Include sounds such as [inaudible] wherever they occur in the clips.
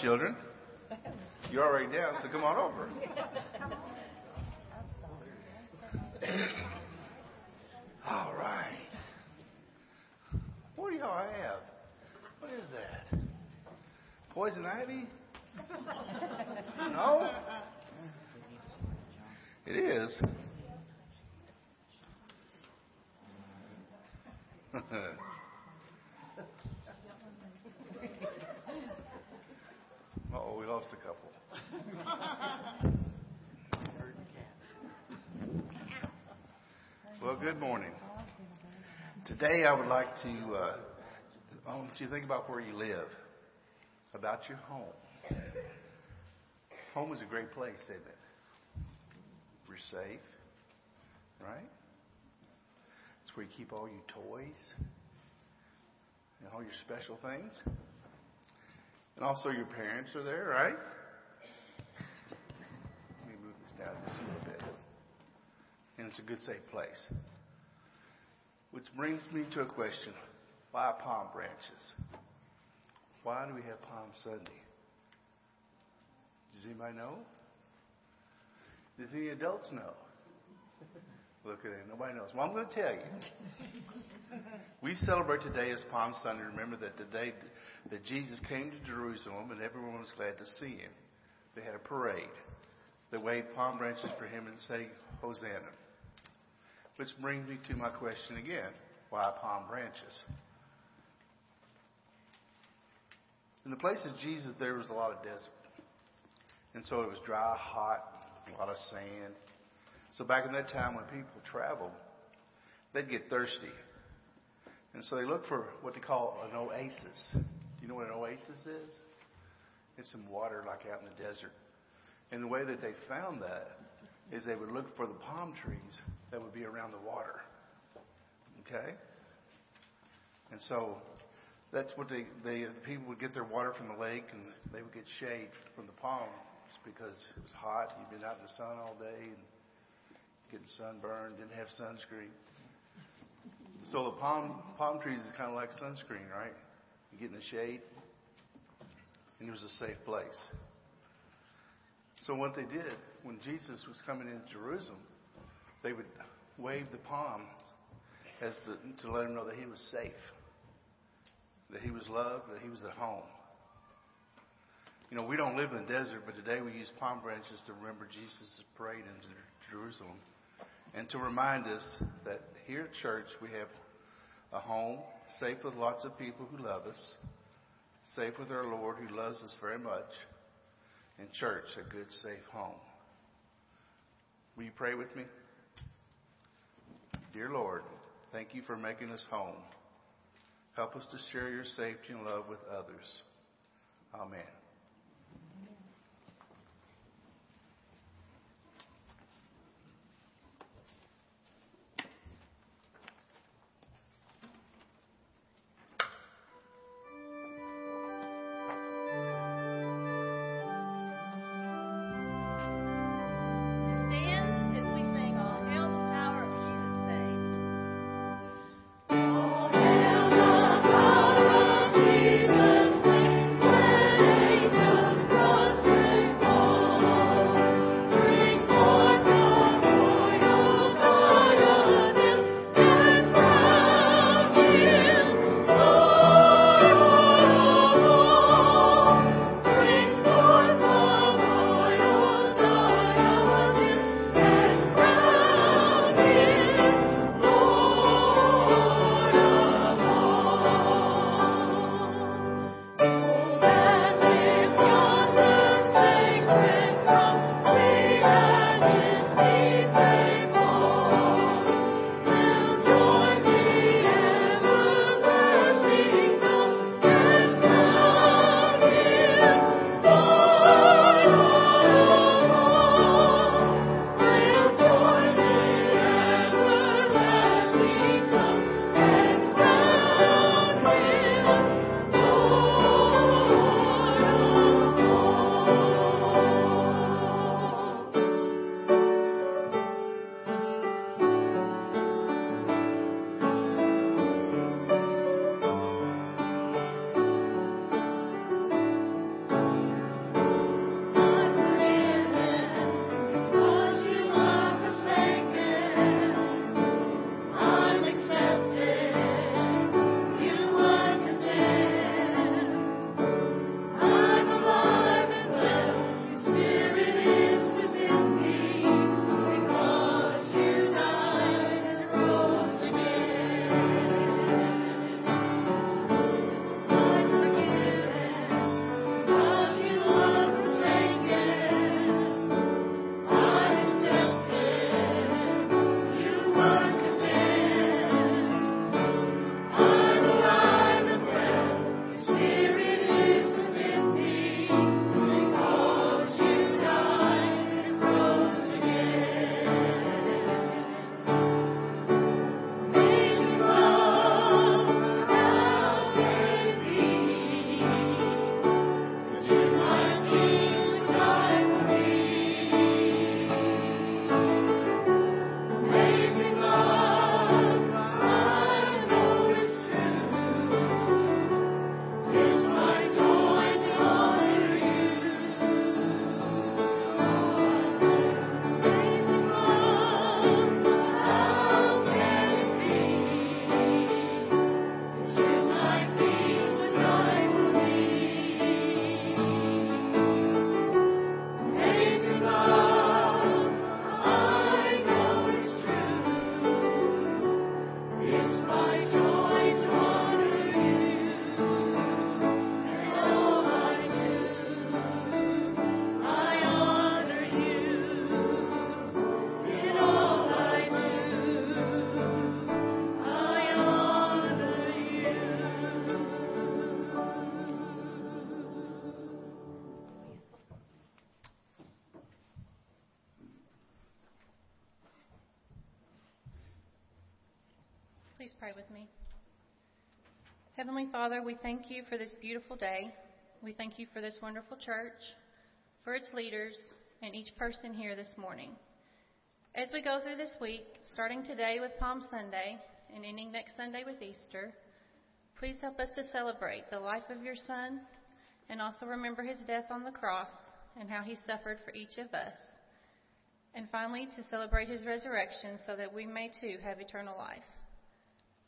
children. You're already down, so come on over. All right. What do y'all have? What is that? Poison ivy? No? It is. oh, we lost a couple. Well, good morning. Today I would like to, uh, I want you to think about where you live, about your home. Home is a great place, isn't it? We're safe, right? It's where you keep all your toys and all your special things. And also your parents are there, right? Let me move this down just a little bit. And it's a good, safe place. Which brings me to a question. Why palm branches? Why do we have Palm Sunday? Does anybody know? Does any adults know? Look at it. Nobody knows. Well, I'm going to tell you. We celebrate today as Palm Sunday. Remember that the day that Jesus came to Jerusalem and everyone was glad to see him. They had a parade. They waved palm branches for him and say, Hosanna. Which brings me to my question again. Why palm branches? In the place of Jesus, there was a lot of desert. And so it was dry, hot, a lot of sand. So back in that time when people traveled, they'd get thirsty. And so they looked for what they call an oasis. Do you know what an oasis is? It's some water like out in the desert. And the way that they found that is they would look for the palm trees that would be around the water. Okay? And so that's what they, they people would get their water from the lake and they would get shade from the palms because it was hot. You'd been out in the sun all day and getting sunburned, didn't have sunscreen. So the palm palm trees is kind of like sunscreen, right? You get in the shade, and it was a safe place. So what they did when Jesus was coming into Jerusalem, they would wave the palm as to, to let him know that he was safe, that he was loved, that he was at home. You know, we don't live in the desert, but today we use palm branches to remember Jesus' parade into Jerusalem and to remind us that here at church we have a home safe with lots of people who love us, safe with our Lord who loves us very much, and church, a good, safe home. Will you pray with me? Dear Lord, thank you for making us home. Help us to share your safety and love with others. Amen. Pray with me. Heavenly Father, we thank you for this beautiful day. We thank you for this wonderful church, for its leaders, and each person here this morning. As we go through this week, starting today with Palm Sunday and ending next Sunday with Easter, please help us to celebrate the life of your Son and also remember his death on the cross and how he suffered for each of us. And finally, to celebrate his resurrection so that we may too have eternal life.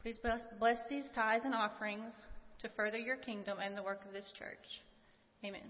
Please bless, these tithes and offerings to further your kingdom and the work of this church. Amen.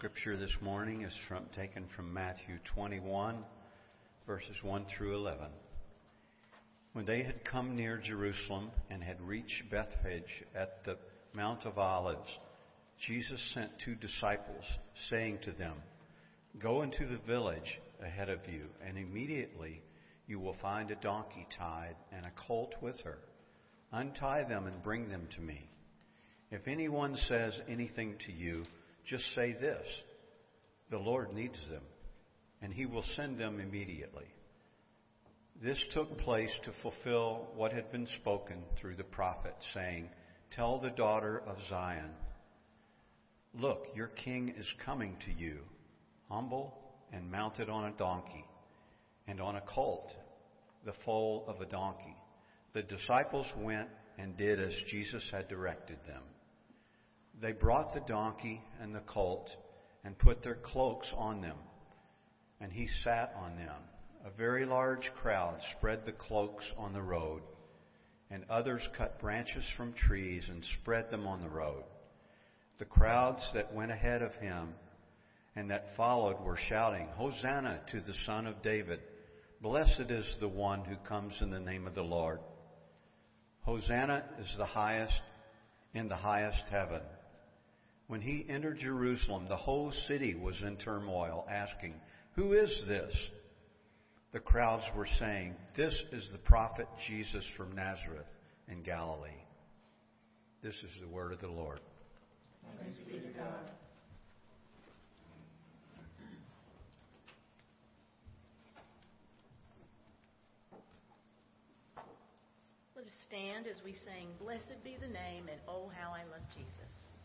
Scripture this morning is from, taken from Matthew 21, verses 1 through 11. When they had come near Jerusalem and had reached Bethphage at the Mount of Olives, Jesus sent two disciples, saying to them, Go into the village ahead of you, and immediately you will find a donkey tied and a colt with her. Untie them and bring them to me. If anyone says anything to you, just say this The Lord needs them, and He will send them immediately. This took place to fulfill what had been spoken through the prophet, saying, Tell the daughter of Zion, Look, your king is coming to you, humble and mounted on a donkey, and on a colt, the foal of a donkey. The disciples went and did as Jesus had directed them. They brought the donkey and the colt and put their cloaks on them, and he sat on them. A very large crowd spread the cloaks on the road, and others cut branches from trees and spread them on the road. The crowds that went ahead of him and that followed were shouting, Hosanna to the Son of David! Blessed is the one who comes in the name of the Lord. Hosanna is the highest in the highest heaven. When he entered Jerusalem, the whole city was in turmoil, asking, Who is this? The crowds were saying, This is the prophet Jesus from Nazareth in Galilee. This is the word of the Lord. Let us stand as we sing, Blessed be the name, and oh, how I love Jesus.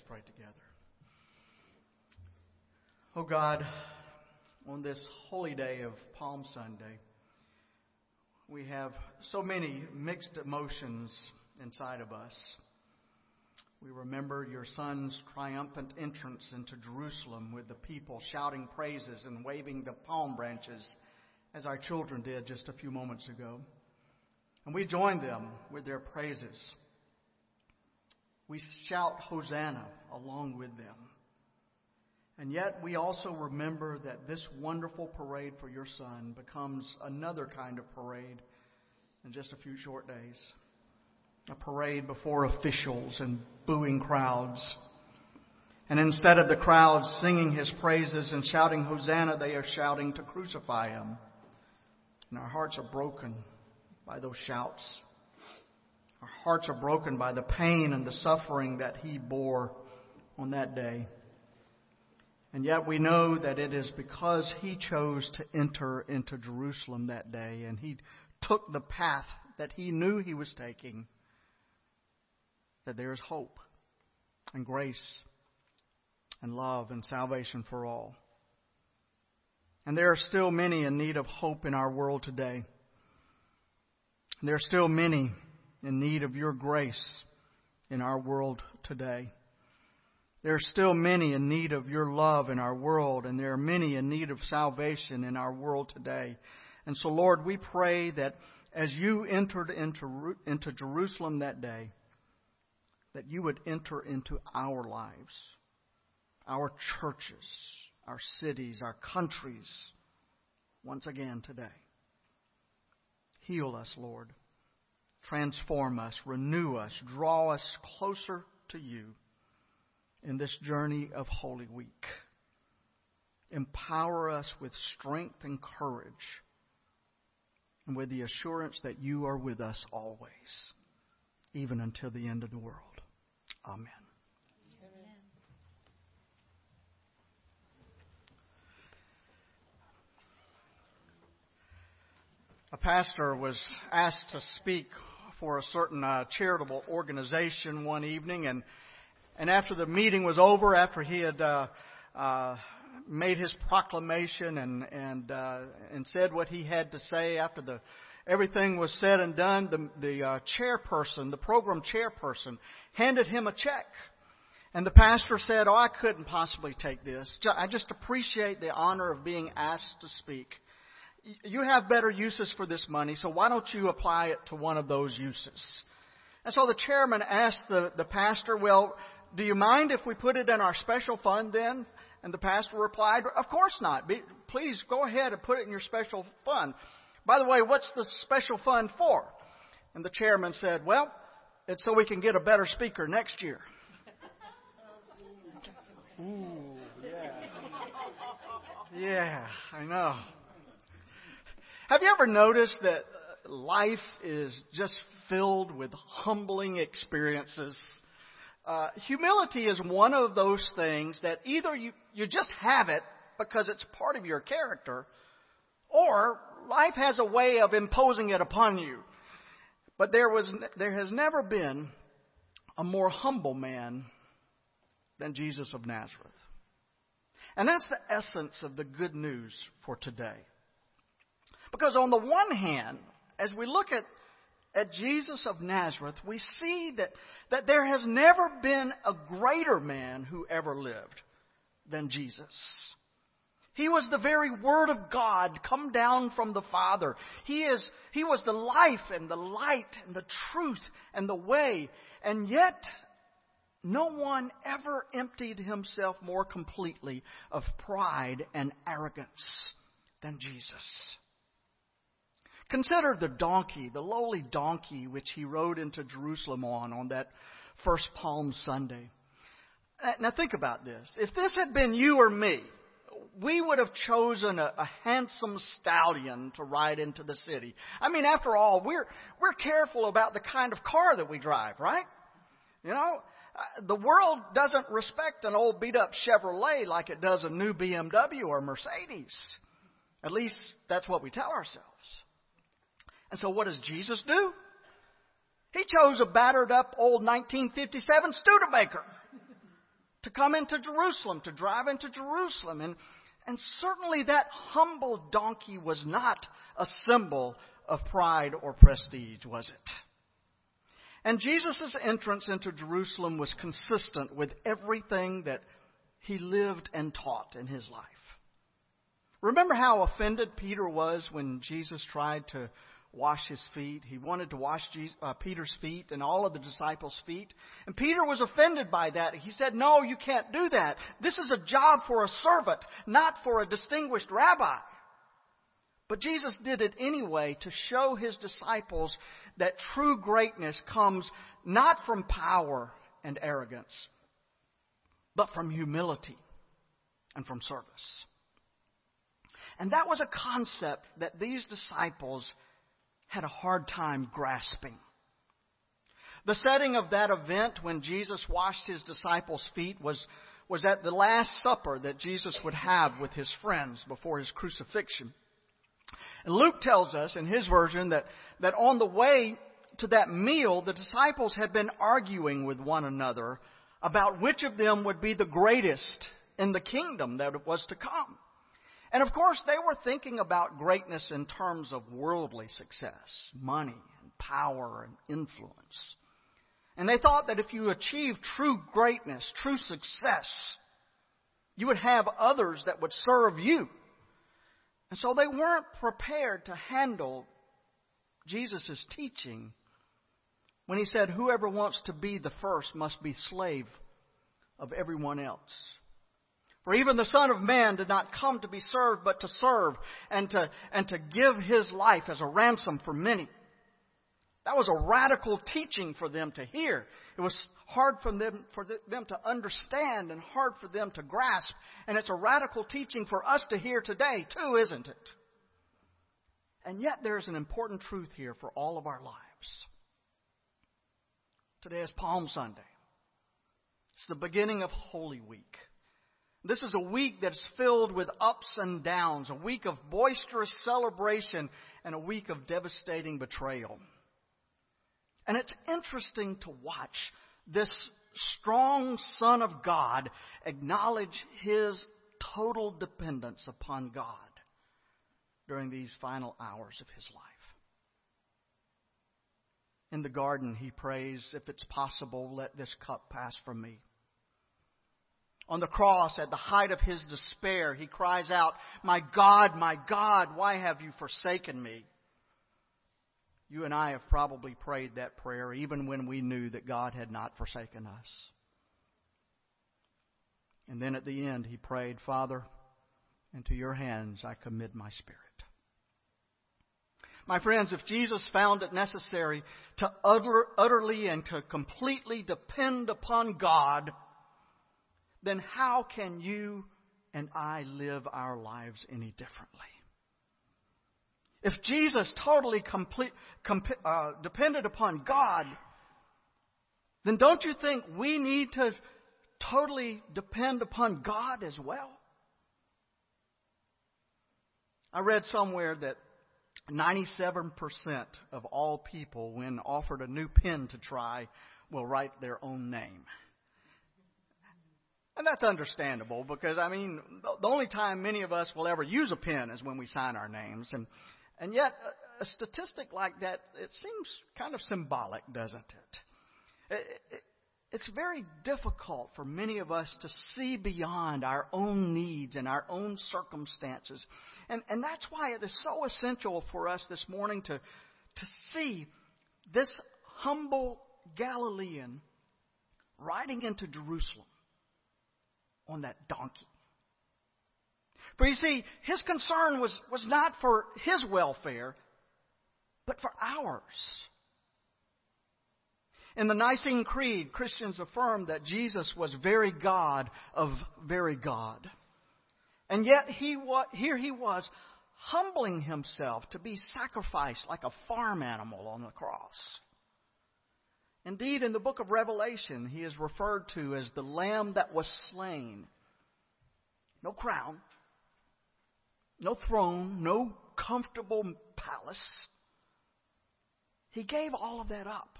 us pray together. Oh God, on this holy day of Palm Sunday, we have so many mixed emotions inside of us. We remember your son's triumphant entrance into Jerusalem with the people shouting praises and waving the palm branches as our children did just a few moments ago. And we join them with their praises. We shout Hosanna along with them. And yet we also remember that this wonderful parade for your son becomes another kind of parade in just a few short days. A parade before officials and booing crowds. And instead of the crowds singing his praises and shouting Hosanna, they are shouting to crucify him. And our hearts are broken by those shouts. Our hearts are broken by the pain and the suffering that he bore on that day. And yet we know that it is because he chose to enter into Jerusalem that day and he took the path that he knew he was taking that there is hope and grace and love and salvation for all. And there are still many in need of hope in our world today. There are still many in need of your grace in our world today. There are still many in need of your love in our world, and there are many in need of salvation in our world today. And so, Lord, we pray that as you entered into, into Jerusalem that day, that you would enter into our lives, our churches, our cities, our countries, once again today. Heal us, Lord. Transform us, renew us, draw us closer to you in this journey of Holy Week. Empower us with strength and courage, and with the assurance that you are with us always, even until the end of the world. Amen. a pastor was asked to speak for a certain uh, charitable organization one evening, and and after the meeting was over, after he had uh, uh, made his proclamation and and uh, and said what he had to say, after the everything was said and done, the the uh, chairperson, the program chairperson, handed him a check. And the pastor said, Oh, I couldn't possibly take this. I just appreciate the honor of being asked to speak you have better uses for this money, so why don't you apply it to one of those uses? And so the chairman asked the, the pastor, Well, do you mind if we put it in our special fund then? And the pastor replied, Of course not. Be, please go ahead and put it in your special fund. By the way, what's the special fund for? And the chairman said, Well, it's so we can get a better speaker next year. [laughs] Ooh, yeah. Yeah, I know. Have you ever noticed that life is just filled with humbling experiences? Uh, humility is one of those things that either you, you just have it because it's part of your character, or life has a way of imposing it upon you. But there was, there has never been a more humble man than Jesus of Nazareth. And that's the essence of the good news for today. Because on the one hand, as we look at, at Jesus of Nazareth, we see that, that there has never been a greater man who ever lived than Jesus. He was the very Word of God come down from the Father. He, is, he was the life and the light and the truth and the way. And yet, no one ever emptied himself more completely of pride and arrogance than Jesus. Consider the donkey, the lowly donkey which he rode into Jerusalem on on that first Palm Sunday. Uh, now think about this. If this had been you or me, we would have chosen a, a, handsome stallion to ride into the city. I mean, after all, we're, we're careful about the kind of car that we drive, right? You know, uh, the world doesn't respect an old beat up Chevrolet like it does a new BMW or Mercedes. At least that's what we tell ourselves. And so what does Jesus do? He chose a battered up old 1957 Studebaker. to come into Jerusalem, to drive into Jerusalem. And, and certainly that humble donkey was not a symbol of pride or prestige, was it? And Jesus' entrance into Jerusalem was consistent with everything that he lived and taught in his life. Remember how offended Peter was when Jesus tried to wash his feet. He wanted to wash Jesus, uh, Peter's feet and all of the disciples' feet. And Peter was offended by that. He said, No, you can't do that. This is a job for a servant, not for a distinguished rabbi. But Jesus did it anyway to show his disciples that true greatness comes not from power and arrogance, but from humility and from service. And that was a concept that these disciples had a hard time grasping. The setting of that event when Jesus washed his disciples' feet was, was at the Last Supper that Jesus would have with his friends before his crucifixion. And Luke tells us in his version that, that on the way to that meal, the disciples had been arguing with one another about which of them would be the greatest in the kingdom that was to come. And of course, they were thinking about greatness in terms of worldly success, money, and power, and influence. And they thought that if you achieve true greatness, true success, you would have others that would serve you. And so they weren't prepared to handle Jesus' teaching when he said, Whoever wants to be the first must be slave of everyone else. For even the Son of Man did not come to be served, but to serve and to, and to give his life as a ransom for many. That was a radical teaching for them to hear. It was hard for them, for them to understand and hard for them to grasp. And it's a radical teaching for us to hear today, too, isn't it? And yet there's an important truth here for all of our lives. Today is Palm Sunday. It's the beginning of Holy Week. This is a week that's filled with ups and downs, a week of boisterous celebration and a week of devastating betrayal. And it's interesting to watch this strong Son of God acknowledge his total dependence upon God during these final hours of his life. In the garden, he prays, If it's possible, let this cup pass from me. On the cross, at the height of his despair, he cries out, My God, my God, why have you forsaken me? You and I have probably prayed that prayer even when we knew that God had not forsaken us. And then at the end, he prayed, Father, into your hands I commit my spirit. My friends, if Jesus found it necessary to utter, utterly and to completely depend upon God, then how can you and I live our lives any differently? If Jesus totally complete, uh, depended upon God, then don't you think we need to totally depend upon God as well? I read somewhere that 97% of all people, when offered a new pen to try, will write their own name. And that's understandable because, I mean, the only time many of us will ever use a pen is when we sign our names. And, and yet, a, a statistic like that, it seems kind of symbolic, doesn't it? it, it it's very difficult for many of us to see beyond our own needs and our own circumstances. And, and that's why it is so essential for us this morning to, to see this humble Galilean riding into Jerusalem on that donkey. For you see, his concern was, was not for his welfare, but for ours. In the Nicene Creed, Christians affirm that Jesus was very God of very God. And yet he here he was humbling himself to be sacrificed like a farm animal on the cross. Indeed, in the book of Revelation, he is referred to as the lamb that was slain. No crown, no throne, no comfortable palace. He gave all of that up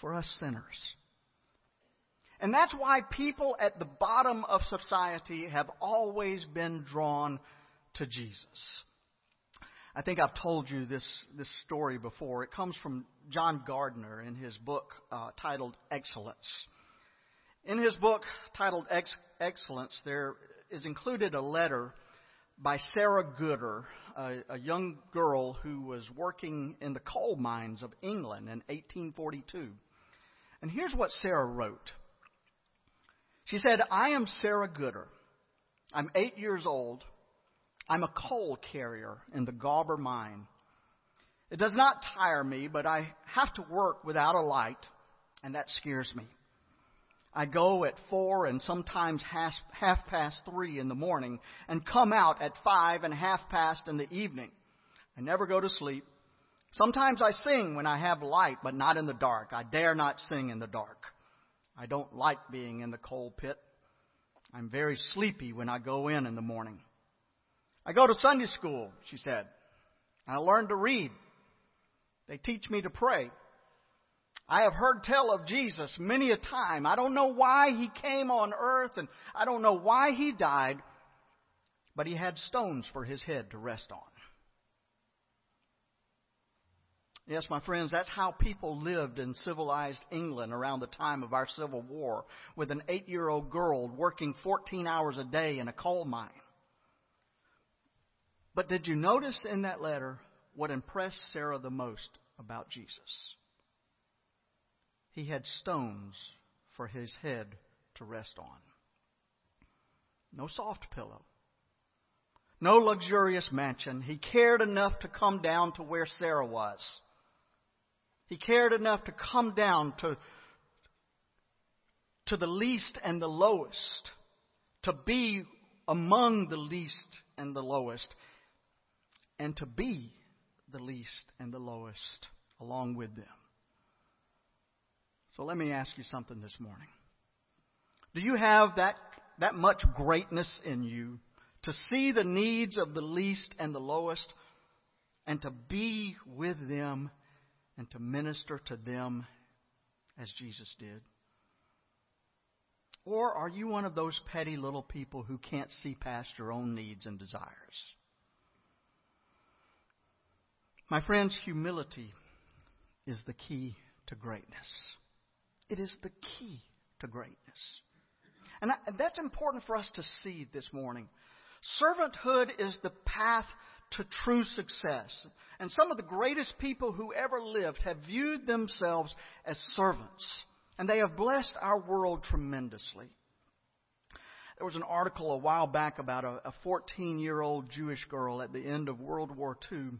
for us sinners. And that's why people at the bottom of society have always been drawn to Jesus. I think I've told you this, this story before. It comes from John Gardner in his book uh, titled Excellence. In his book titled Ex- Excellence, there is included a letter by Sarah Gooder, a, a young girl who was working in the coal mines of England in 1842. And here's what Sarah wrote. She said, I am Sarah Gooder. I'm eight years old. I'm a coal carrier in the Gawber mine. It does not tire me, but I have to work without a light, and that scares me. I go at four and sometimes half, past three in the morning and come out at five and half past in the evening. I never go to sleep. Sometimes I sing when I have light, but not in the dark. I dare not sing in the dark. I don't like being in the coal pit. I'm very sleepy when I go in in the morning. I go to Sunday school, she said. I learn to read. They teach me to pray. I have heard tell of Jesus many a time. I don't know why he came on earth and I don't know why he died, but he had stones for his head to rest on. Yes, my friends, that's how people lived in civilized England around the time of our Civil War, with an eight year old girl working 14 hours a day in a coal mine. But did you notice in that letter what impressed Sarah the most about Jesus? he had stones for his head to rest on. No soft pillow. No luxurious mansion. He cared enough to come down to where Sarah was. He cared enough to come down to, to the least and the lowest, to be among the least and the lowest, and to be the least and the lowest along with them. So let me ask you something this morning. Do you have that, that much greatness in you to see the needs of the least and the lowest and to be with them and to minister to them as Jesus did? Or are you one of those petty little people who can't see past your own needs and desires? My friends, humility is the key to greatness. It is the key to greatness. And that's important for us to see this morning. Servanthood is the path to true success. And some of the greatest people who ever lived have viewed themselves as servants. And they have blessed our world tremendously. There was an article a while back about a 14 year old Jewish girl at the end of World War II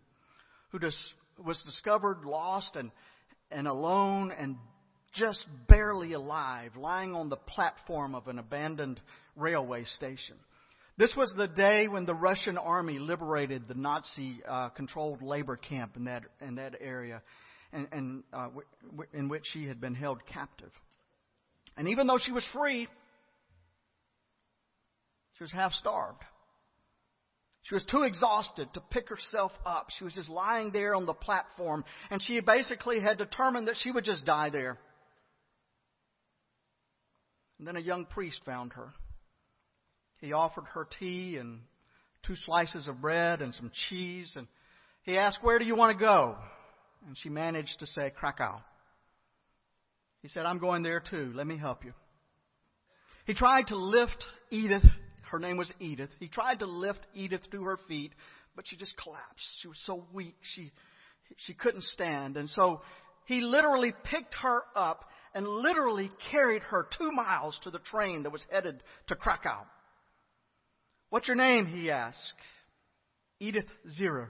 who was discovered lost and, and alone and just barely alive, lying on the platform of an abandoned railway station. This was the day when the Russian army liberated the Nazi uh, controlled labor camp in that, in that area, and, and uh, w- in which she had been held captive. And even though she was free, she was half starved. She was too exhausted to pick herself up. She was just lying there on the platform, and she basically had determined that she would just die there. And then a young priest found her. He offered her tea and two slices of bread and some cheese, and he asked, Where do you want to go? And she managed to say, Krakow. He said, I'm going there too. Let me help you. He tried to lift Edith. Her name was Edith. He tried to lift Edith to her feet, but she just collapsed. She was so weak. She, she couldn't stand. And so he literally picked her up and literally carried her two miles to the train that was headed to Krakow. What's your name? he asked. Edith Zierer,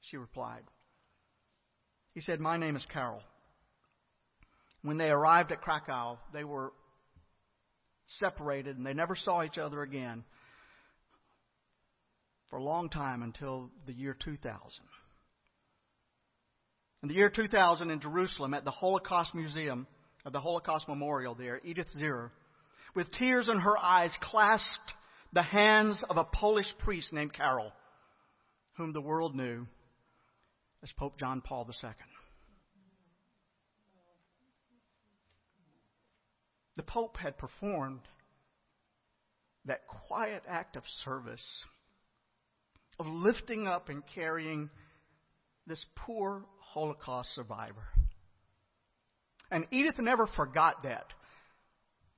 she replied. He said, My name is Karol. When they arrived at Krakow, they were separated and they never saw each other again for a long time until the year 2000. In the year 2000 in Jerusalem at the Holocaust Museum, of the Holocaust Memorial there, Edith Zierer, with tears in her eyes, clasped the hands of a Polish priest named Karol, whom the world knew as Pope John Paul II. The Pope had performed that quiet act of service of lifting up and carrying this poor Holocaust survivor. And Edith never forgot that.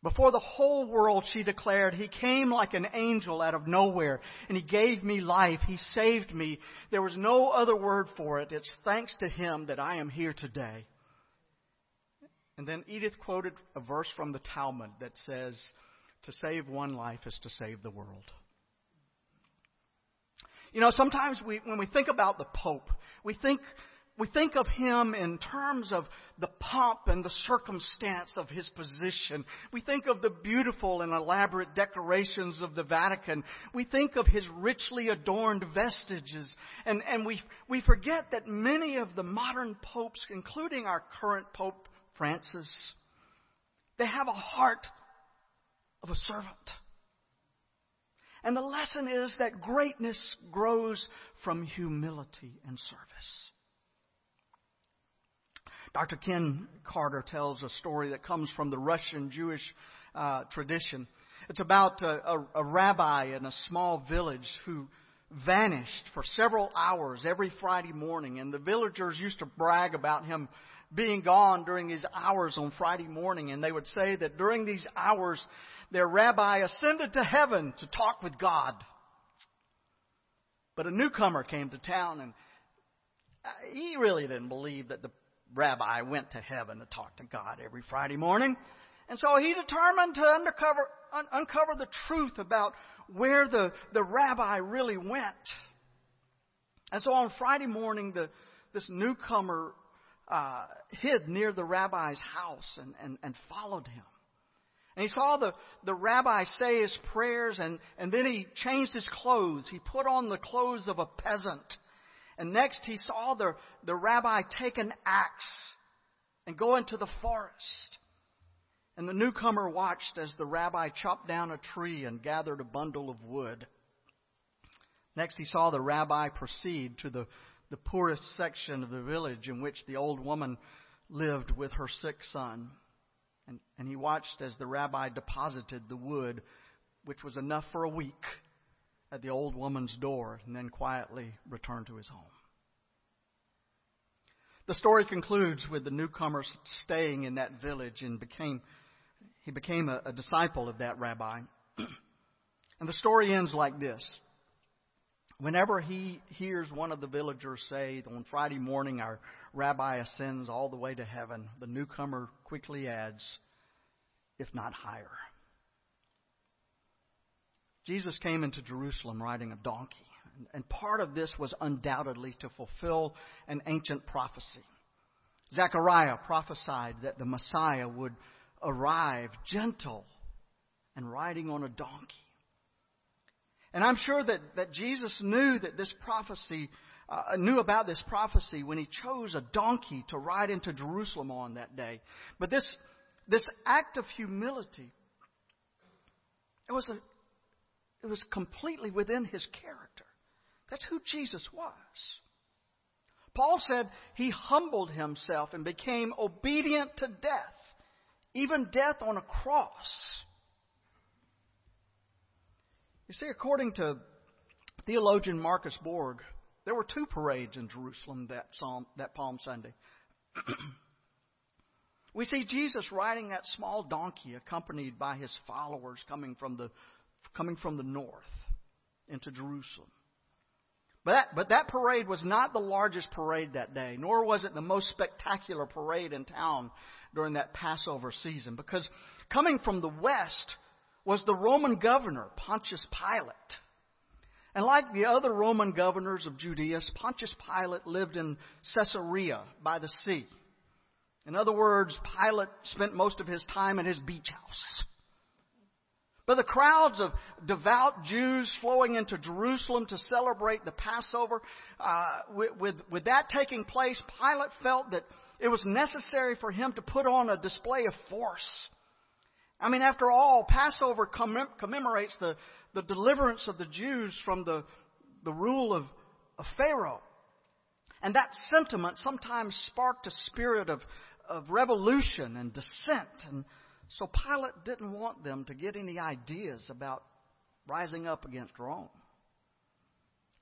Before the whole world, she declared, He came like an angel out of nowhere, and He gave me life. He saved me. There was no other word for it. It's thanks to Him that I am here today. And then Edith quoted a verse from the Talmud that says, To save one life is to save the world. You know, sometimes we, when we think about the Pope, we think we think of him in terms of the pomp and the circumstance of his position. We think of the beautiful and elaborate decorations of the Vatican. We think of his richly adorned vestiges. And, and we, we forget that many of the modern popes, including our current Pope Francis, they have a heart of a servant. And the lesson is that greatness grows from humility and service. Dr. Ken Carter tells a story that comes from the Russian Jewish uh, tradition. It's about a, a, a rabbi in a small village who vanished for several hours every Friday morning, and the villagers used to brag about him being gone during these hours on Friday morning, and they would say that during these hours, their rabbi ascended to heaven to talk with God. But a newcomer came to town, and uh, he really didn't believe that the rabbi went to heaven to talk to God every Friday morning. And so he determined to undercover, un- uncover the truth about where the, the rabbi really went. And so on Friday morning, the, this newcomer uh, hid near the rabbi's house and, and, and followed him. And he saw the, the rabbi say his prayers, and, and then he changed his clothes. He put on the clothes of a peasant and next he saw the, the rabbi take an axe and go into the forest. And the newcomer watched as the rabbi chopped down a tree and gathered a bundle of wood. Next, he saw the rabbi proceed to the, the poorest section of the village in which the old woman lived with her sick son. And, and he watched as the rabbi deposited the wood, which was enough for a week at the old woman's door and then quietly returned to his home. The story concludes with the newcomer staying in that village and became he became a, a disciple of that rabbi. [clears throat] and the story ends like this. Whenever he hears one of the villagers say, on Friday morning our rabbi ascends all the way to heaven, the newcomer quickly adds, if not higher. Jesus came into Jerusalem riding a donkey. And part of this was undoubtedly to fulfill an ancient prophecy. Zechariah prophesied that the Messiah would arrive gentle and riding on a donkey. And I'm sure that, that Jesus knew that this prophecy, uh, knew about this prophecy when he chose a donkey to ride into Jerusalem on that day. But this, this act of humility, it was a, it was completely within his character. That's who Jesus was. Paul said he humbled himself and became obedient to death, even death on a cross. You see, according to theologian Marcus Borg, there were two parades in Jerusalem that, Psalm, that Palm Sunday. [clears throat] we see Jesus riding that small donkey accompanied by his followers coming from the coming from the north into Jerusalem. But that, but that parade was not the largest parade that day, nor was it the most spectacular parade in town during that Passover season, because coming from the west was the Roman governor, Pontius Pilate. And like the other Roman governors of Judea, Pontius Pilate lived in Caesarea by the sea. In other words, Pilate spent most of his time at his beach house. But the crowds of devout Jews flowing into Jerusalem to celebrate the Passover, uh, with, with, with that taking place, Pilate felt that it was necessary for him to put on a display of force. I mean, after all, Passover commem- commemorates the, the deliverance of the Jews from the, the rule of, of Pharaoh. And that sentiment sometimes sparked a spirit of, of revolution and dissent. And So Pilate didn't want them to get any ideas about rising up against Rome.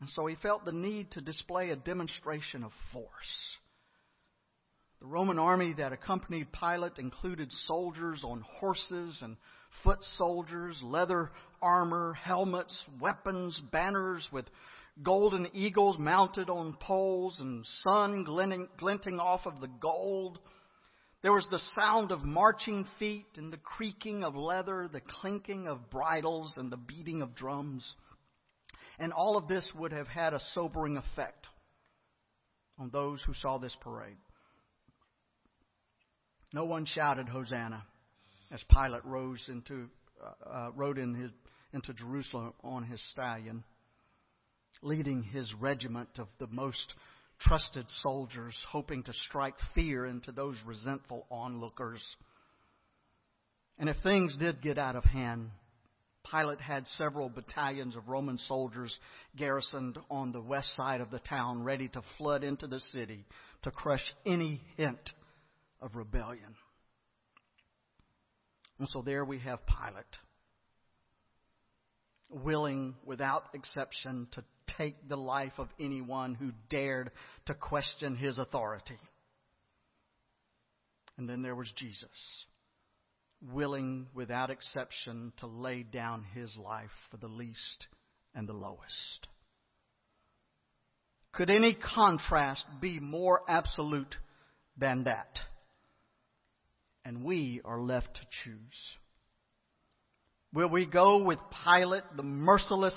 And so he felt the need to display a demonstration of force. The Roman army that accompanied Pilate included soldiers on horses and foot soldiers, leather armor, helmets, weapons, banners with golden eagles mounted on poles and sun glinting, glinting off of the gold. There was the sound of marching feet and the creaking of leather, the clinking of bridles and the beating of drums. And all of this would have had a sobering effect on those who saw this parade. No one shouted Hosanna as Pilate rose into, uh, uh, rode in his, into Jerusalem on his stallion, leading his regiment of the most trusted soldiers, hoping to strike fear into those resentful onlookers. And if things did get out of hand, Pilate had several battalions of Roman soldiers garrisoned on the west side of the town, ready to flood into the city to crush any hint of rebellion. And so there we have Pilate, willing without exception to take the life of anyone who dared to question his authority. And then there was Jesus, willing without exception to lay down his life for the least and the lowest. Could any contrast be more absolute than that? and we are left to choose. Will we go with Pilate, the merciless,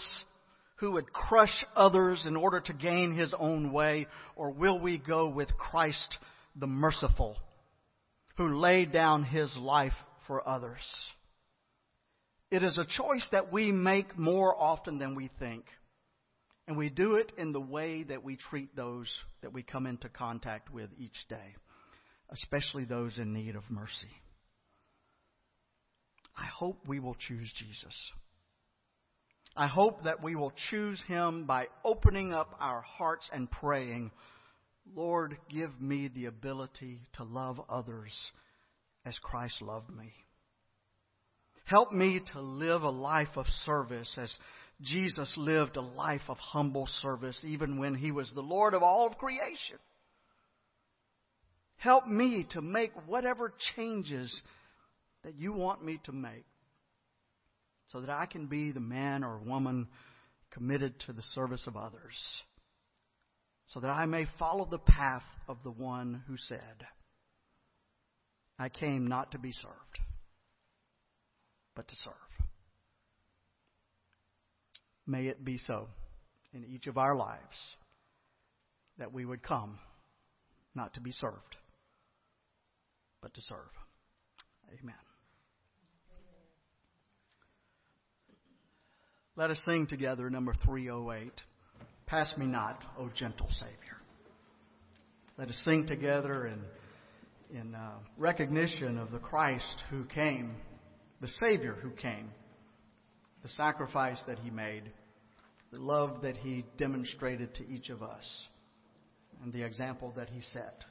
who would crush others in order to gain his own way, or will we go with Christ, the merciful, who laid down his life for others? It is a choice that we make more often than we think. And we do it in the way that we treat those that we come into contact with each day especially those in need of mercy. I hope we will choose Jesus. I hope that we will choose him by opening up our hearts and praying, Lord, give me the ability to love others as Christ loved me. Help me to live a life of service as Jesus lived a life of humble service even when he was the Lord of all of creation. Help me to make whatever changes that you want me to make so that I can be the man or woman committed to the service of others, so that I may follow the path of the one who said, I came not to be served, but to serve. May it be so in each of our lives that we would come not to be served but to serve. Amen. Let us sing together number 308 Pass Me Not, O Gentle Savior. Let us sing together in, in uh, recognition of the Christ who came, the Savior who came, the sacrifice that He made, the love that He demonstrated to each of us, and the example that He set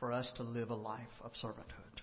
for us to live a life of servanthood.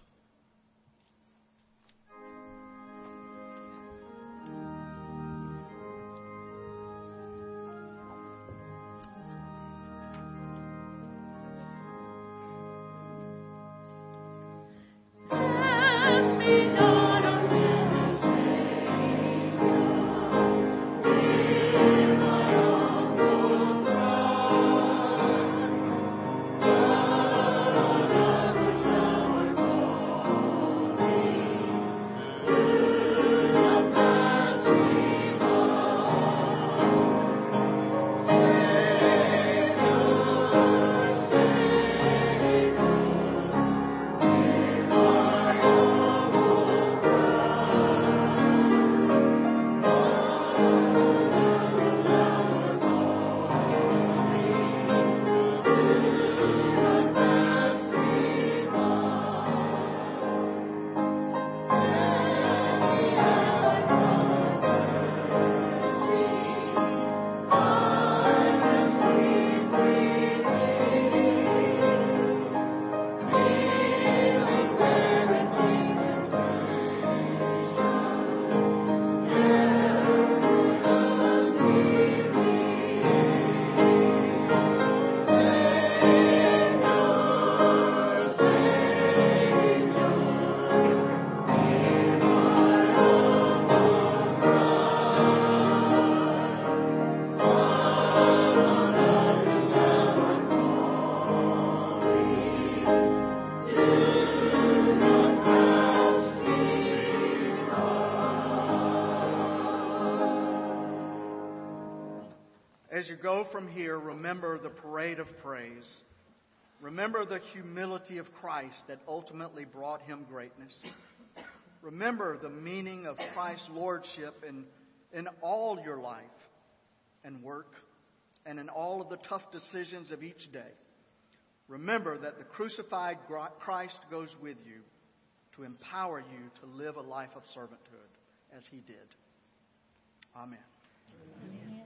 You go from here, remember the parade of praise. Remember the humility of Christ that ultimately brought him greatness. Remember the meaning of Christ's lordship in, in all your life and work and in all of the tough decisions of each day. Remember that the crucified Christ goes with you to empower you to live a life of servanthood as he did. Amen. Good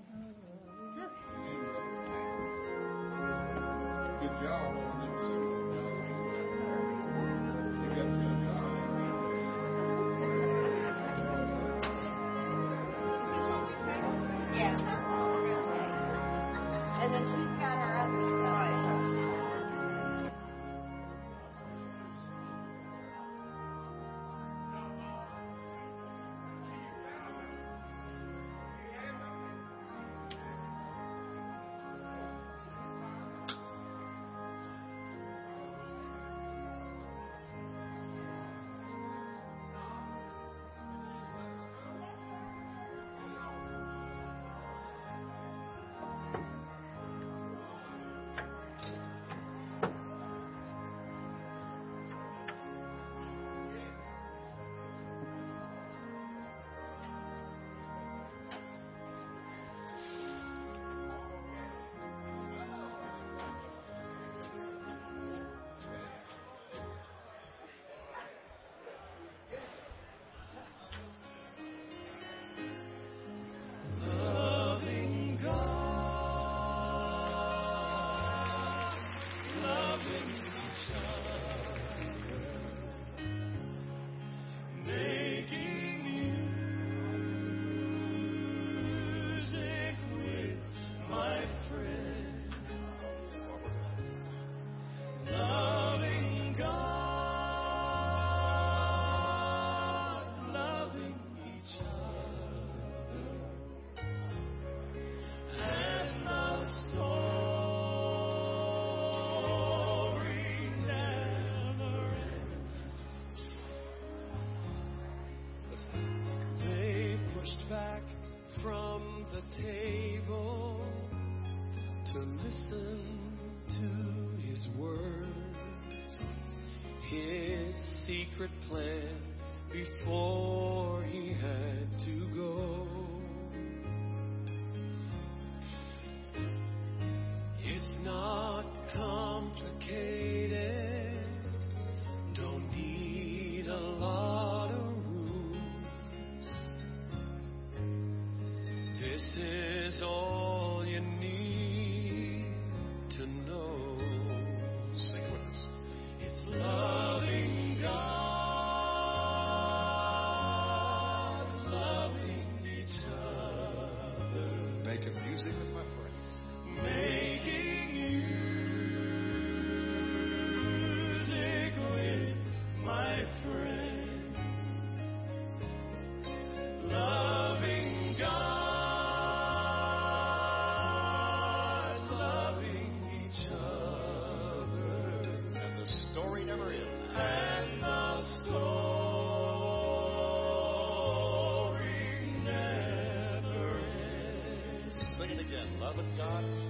secret plan before God.